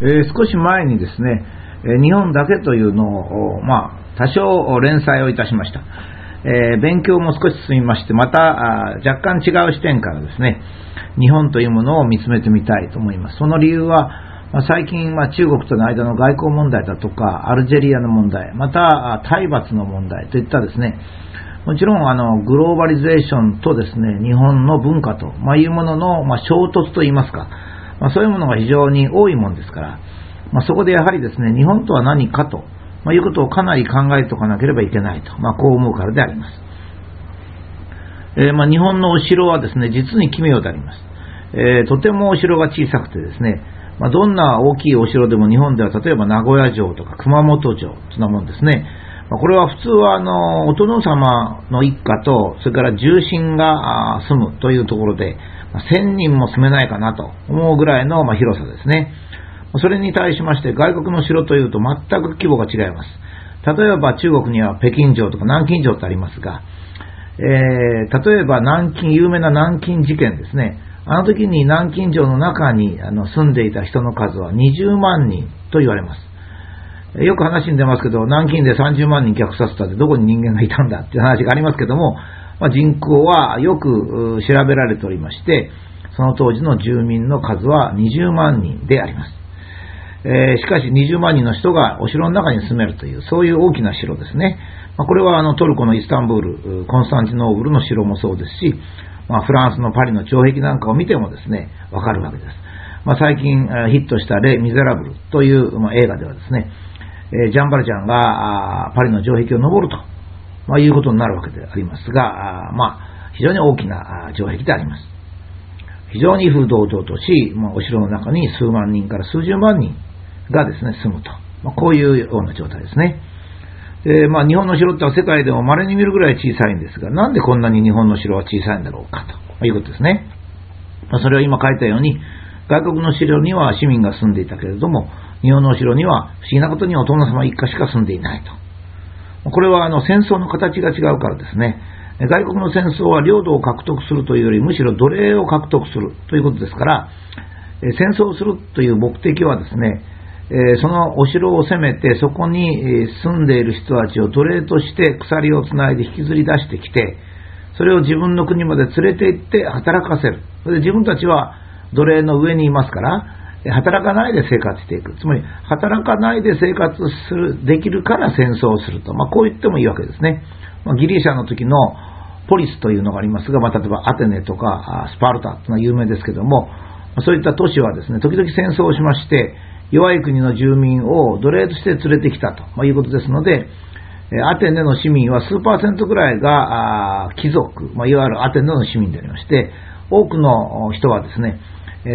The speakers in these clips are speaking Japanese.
えー、少し前にですね、え日本だけというのを、まあ、多少連載をいたしました。えー、勉強も少し進みまして、また若干違う視点からですね、日本というものを見つめてみたいと思います。その理由は、まあ、最近、まあ、中国との間の外交問題だとか、アルジェリアの問題、また体罰の問題といったですね、もちろんあのグローバリゼーションとですね日本の文化と、まあ、いうものの、まあ、衝突といいますか、まあ、そういうものが非常に多いもんですから、まあ、そこでやはりですね日本とは何かと、まあ、いうことをかなり考えておかなければいけないと、まあ、こう思うからであります。えー、まあ、日本のお城はですね実に奇妙であります。えー、とてもお城が小さくてですね、まあ、どんな大きいお城でも日本では例えば名古屋城とか熊本城というなもんですね、これは普通はあのお殿様の一家と、それから重臣が住むというところで、1000人も住めないかなと思うぐらいの広さですね。それに対しまして外国の城というと全く規模が違います。例えば中国には北京城とか南京城ってありますが、えー、例えば南京、有名な南京事件ですね。あの時に南京城の中にあの住んでいた人の数は20万人と言われます。よく話に出ますけど、南京で30万人虐殺したってどこに人間がいたんだっていう話がありますけども、まあ、人口はよく調べられておりまして、その当時の住民の数は20万人であります。えー、しかし20万人の人がお城の中に住めるという、そういう大きな城ですね。まあ、これはあのトルコのイスタンブール、コンスタンチノーブルの城もそうですし、まあ、フランスのパリの城壁なんかを見てもですね、わかるわけです。まあ、最近ヒットしたレ・ミゼラブルという、まあ、映画ではですね、えジャンバルちゃんがパリの城壁を登ると、まあ、いうことになるわけでありますが、まあ、非常に大きな城壁であります。非常に風堂々とし、まあ、お城の中に数万人から数十万人がですね、住むと。まあ、こういうような状態ですね。でまあ、日本の城って世界でも稀に見るぐらい小さいんですが、なんでこんなに日本の城は小さいんだろうかということですね。まあ、それは今書いたように、外国の城には市民が住んでいたけれども、日本の城には不思議なことにお殿様一家しか住んでいないと。これはあの戦争の形が違うからですね。外国の戦争は領土を獲得するというより、むしろ奴隷を獲得するということですから、戦争するという目的はですね、そのお城を攻めて、そこに住んでいる人たちを奴隷として鎖をつないで引きずり出してきて、それを自分の国まで連れて行って働かせる。それで自分たちは奴隷の上にいますから、働かないで生活していく。つまり、働かないで生活する、できるから戦争をすると。まあ、こう言ってもいいわけですね。まあ、ギリシャの時のポリスというのがありますが、まあ、例えばアテネとかスパルタというのは有名ですけども、そういった都市はですね、時々戦争をしまして、弱い国の住民を奴隷として連れてきたと、いうことですので、アテネの市民は数パーセントぐらいが貴族、まあ、いわゆるアテネの市民でありまして、多くの人はですね、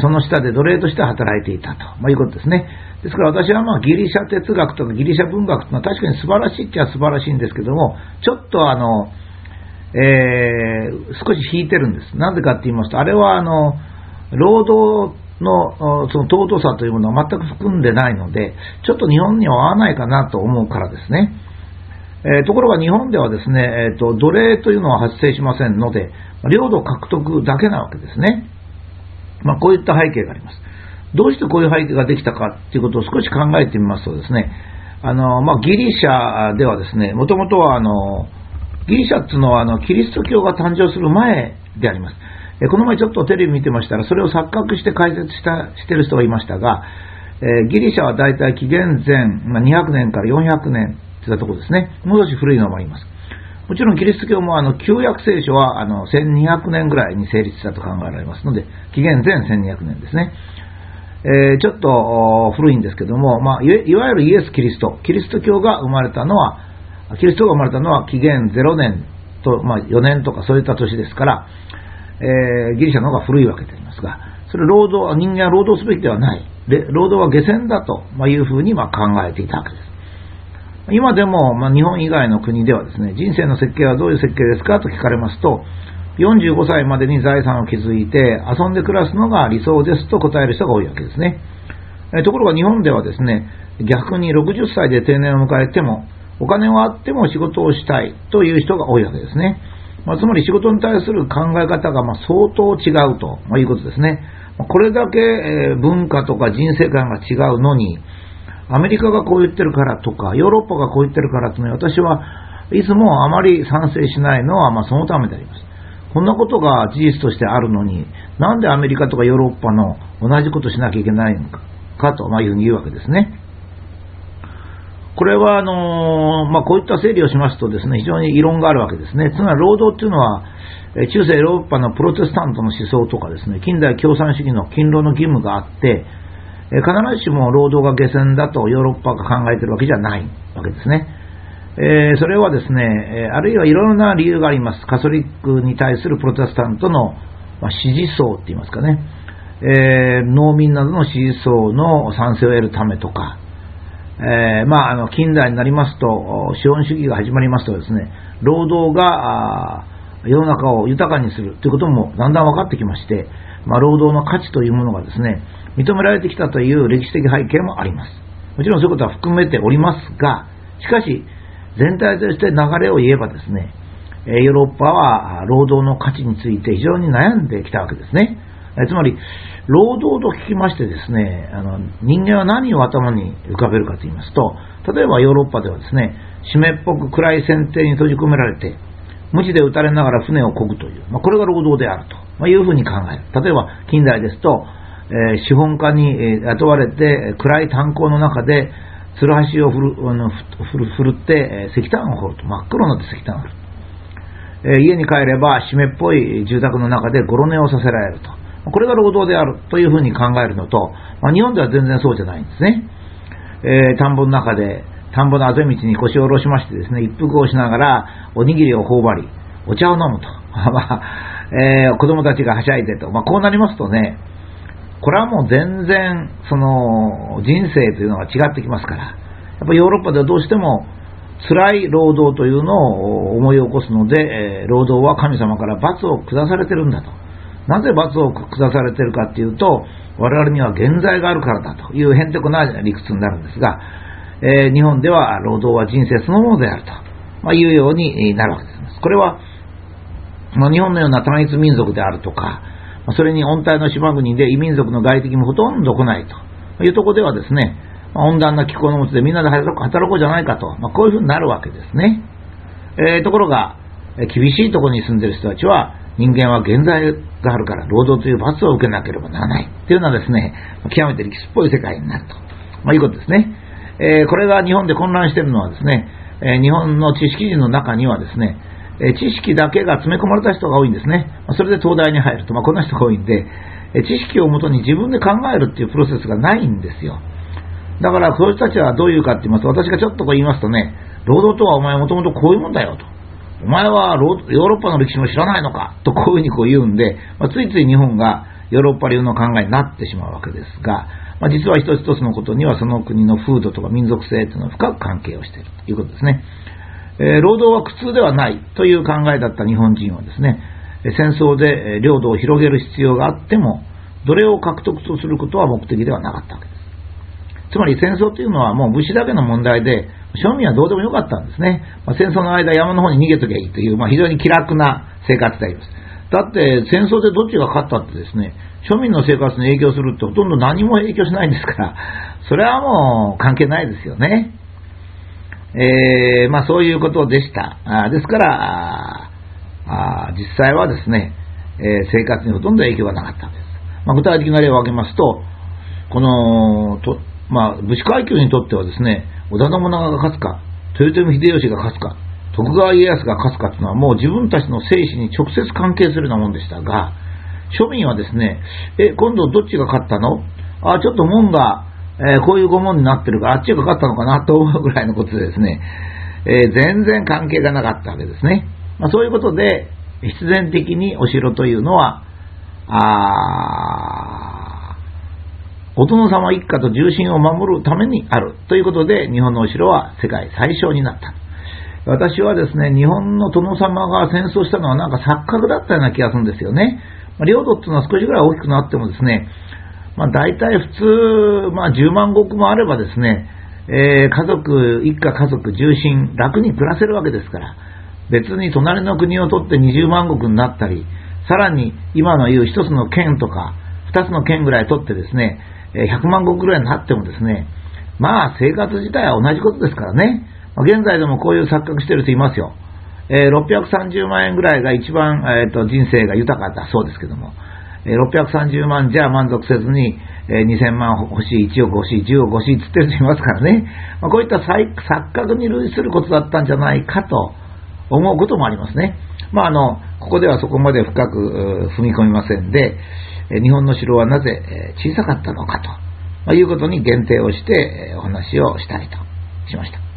その下で奴隷として働いていたと、まあ、いうことですね。ですから私はまあギリシャ哲学とかギリシャ文学というのは確かに素晴らしいっちゃ素晴らしいんですけども、ちょっとあの、えー、少し引いてるんです。なぜかって言いますと、あれはあの、労働のその尊さというものは全く含んでないので、ちょっと日本には合わないかなと思うからですね。えー、ところが日本ではですね、えーと、奴隷というのは発生しませんので、領土獲得だけなわけですね。まあ、こういった背景があります。どうしてこういう背景ができたかということを少し考えてみますとですね、あのまあ、ギリシャではですね、もともとはあのギリシャっていうのはあのキリスト教が誕生する前であります。えこの前ちょっとテレビ見てましたら、それを錯覚して解説したしてる人がいましたが、えー、ギリシャはだいたい紀元前、まあ、200年から400年といったところですね。もう少し古いのもあります。もちろんキリスト教もあの旧約聖書はあの1200年ぐらいに成立したと考えられますので、紀元前1200年ですね。えー、ちょっと古いんですけども、まあ、いわゆるイエス・キリスト、キリスト教が生まれたのは、キリストが生まれたのは紀元0年と、まあ、4年とかそういった年ですから、えー、ギリシャの方が古いわけでありますが、それ労働、人間は労働すべきではない。で労働は下船だというふうにま考えていたわけです。今でも、まあ、日本以外の国ではですね、人生の設計はどういう設計ですかと聞かれますと、45歳までに財産を築いて遊んで暮らすのが理想ですと答える人が多いわけですね。ところが日本ではですね、逆に60歳で定年を迎えても、お金はあっても仕事をしたいという人が多いわけですね。まあ、つまり仕事に対する考え方がま相当違うということですね。これだけ文化とか人生観が違うのに、アメリカがこう言ってるからとか、ヨーロッパがこう言ってるからというのは、私はいつもあまり賛成しないのは、まあ、そのためであります。こんなことが事実としてあるのに、なんでアメリカとかヨーロッパの同じことしなきゃいけないのかかと、まあ、いうふうに言うわけですね。これはあのまあ、こういった整理をしますとですね非常に異論があるわけですね。つまり労働っていうのは、中世ヨーロッパのプロテスタントの思想とかですね近代共産主義の勤労の義務があって、必ずしも労働が下船だとヨーロッパが考えているわけじゃないわけですね。え、それはですね、あるいはいろいろな理由があります。カソリックに対するプロテスタントの、支持層って言いますかね、え、農民などの支持層の賛成を得るためとか、え、まあ、あの近代になりますと、資本主義が始まりますとですね、労働が世の中を豊かにするということもだんだん分かってきまして、まあ、労働の価値というものがですね、認められてきたという歴史的背景もあります。もちろんそういうことは含めておりますが、しかし、全体として流れを言えばですね、ヨーロッパは労働の価値について非常に悩んできたわけですね。つまり、労働と聞きましてですね、あの人間は何を頭に浮かべるかと言いますと、例えばヨーロッパではですね、湿っぽく暗い船底に閉じ込められて、無知で撃たれながら船を漕ぐという、まあ、これが労働であるとまいうふうに考える。例えば、近代ですと、えー、資本家に、え雇われて暗い炭鉱の中でつるはしを振るあの振る振るって、え石炭を掘ると。真っ黒になって石炭を掘る、え、家に帰れば湿っぽい住宅の中でゴロ寝をさせられると。これが労働であるというふうに考えるのと、まあ、日本では全然そうじゃないんですね、え、田んぼの中で田んぼのあぜ道に腰を下ろしましてですね一服をしながらおにぎりを頬張りお茶を飲むと、まあえー、子供たちがはしゃいでと、まあ、こうなりますとねこれはもう全然その人生というのが違ってきますから、やっぱヨーロッパではどうしても辛い労働というのを思い起こすので、えー、労働は神様から罰を下されてるんだと。なぜ罰を下されてるかっていうと、我々には現在があるからだというへんてこな理屈になるんですが、えー、日本では労働は人生そのものであると、まあ、いうようになるわけです。これは、まあ、日本のような単一民族であるとか、それに温帯の島国で異民族の外敵もほとんど来ないというところではですね、温暖な気候のもとでみんなで働こうじゃないかと、まあ、こういうふうになるわけですね。えー、ところが、厳しいところに住んでいる人たちは、人間は現在があるから労働という罰を受けなければならないというのはですね、極めて歴史っぽい世界になると、まあ、いうことですね。えー、これが日本で混乱しているのはですね、え、日本の知識人の中にはですね、え知識だけが詰め込まれた人が多いんですね。まそれで東大に入ると、まあ、こんな人が多いんで、え知識をもとに自分で考えるっていうプロセスがないんですよ。だから、そういう人たちはどういうかって言いますと、私がちょっとこう言いますとね、労働とはお前もともとこういうもんだよと。お前はヨーロッパの歴史も知らないのかとこういうふうにこう言うんで、まあ、ついつい日本がヨーロッパ流の考えになってしまうわけですが、まあ、実は一つ一つのことにはその国の風土とか民族性というのは深く関係をしているということですね。え労働は苦痛ではないという考えだった日本人はですね、戦争で領土を広げる必要があっても、奴隷を獲得とすることは目的ではなかったわけです。つまり戦争というのはもう武士だけの問題で、庶民はどうでもよかったんですね。まあ、戦争の間山の方に逃げときゃいいという、まあ、非常に気楽な生活であります。だって戦争でどっちが勝ったってですね、庶民の生活に影響するってほとんど何も影響しないんですから、それはもう関係ないですよね。えー、まあ、そういうことでした。あですから、あ実際はですね、えー、生活にほとんど影響がなかったんです。まあ、具体的な例を挙げますと、この、とまあ、武士階級にとってはですね、織田信長が勝つか、豊臣秀吉が勝つか、徳川家康が勝つかというのはもう自分たちの生死に直接関係するようなもんでしたが、庶民はですね、え、今度どっちが勝ったの？あ、ちょっと門がえー、こういう拷問になってるから、あっちがかかったのかなと思うぐらいのことでですね、えー、全然関係がなかったわけですね。まあ、そういうことで、必然的にお城というのは、あお殿様一家と重臣を守るためにあるということで、日本のお城は世界最小になった。私はですね、日本の殿様が戦争したのはなんか錯覚だったような気がするんですよね。ま領土っていうのは少しぐらい大きくなってもですね、まあ、大体普通、まあ、10万石もあればですね、えー、家族、一家家族、重心、楽に暮らせるわけですから、別に隣の国を取って20万石になったり、さらに今の言う一つの県とか、2つの県ぐらい取ってですね、100万石ぐらいになってもですね、まあ生活自体は同じことですからね。現在でもこういう錯覚してる人いますよ。えー、630万円ぐらいが一番、えーと、人生が豊かだそうですけども、えー、630万じゃ満足せずに、えー、2000万欲しい、1億欲しい、10億欲しいって言ってる人いますからね、まあ、こういった錯覚に類することだったんじゃないかと思うこともありますね。まあ、あのここではそこまで深く踏み込みませんで、日本の城はなぜ小さかったのかということに限定をしてお話をしたりとしました。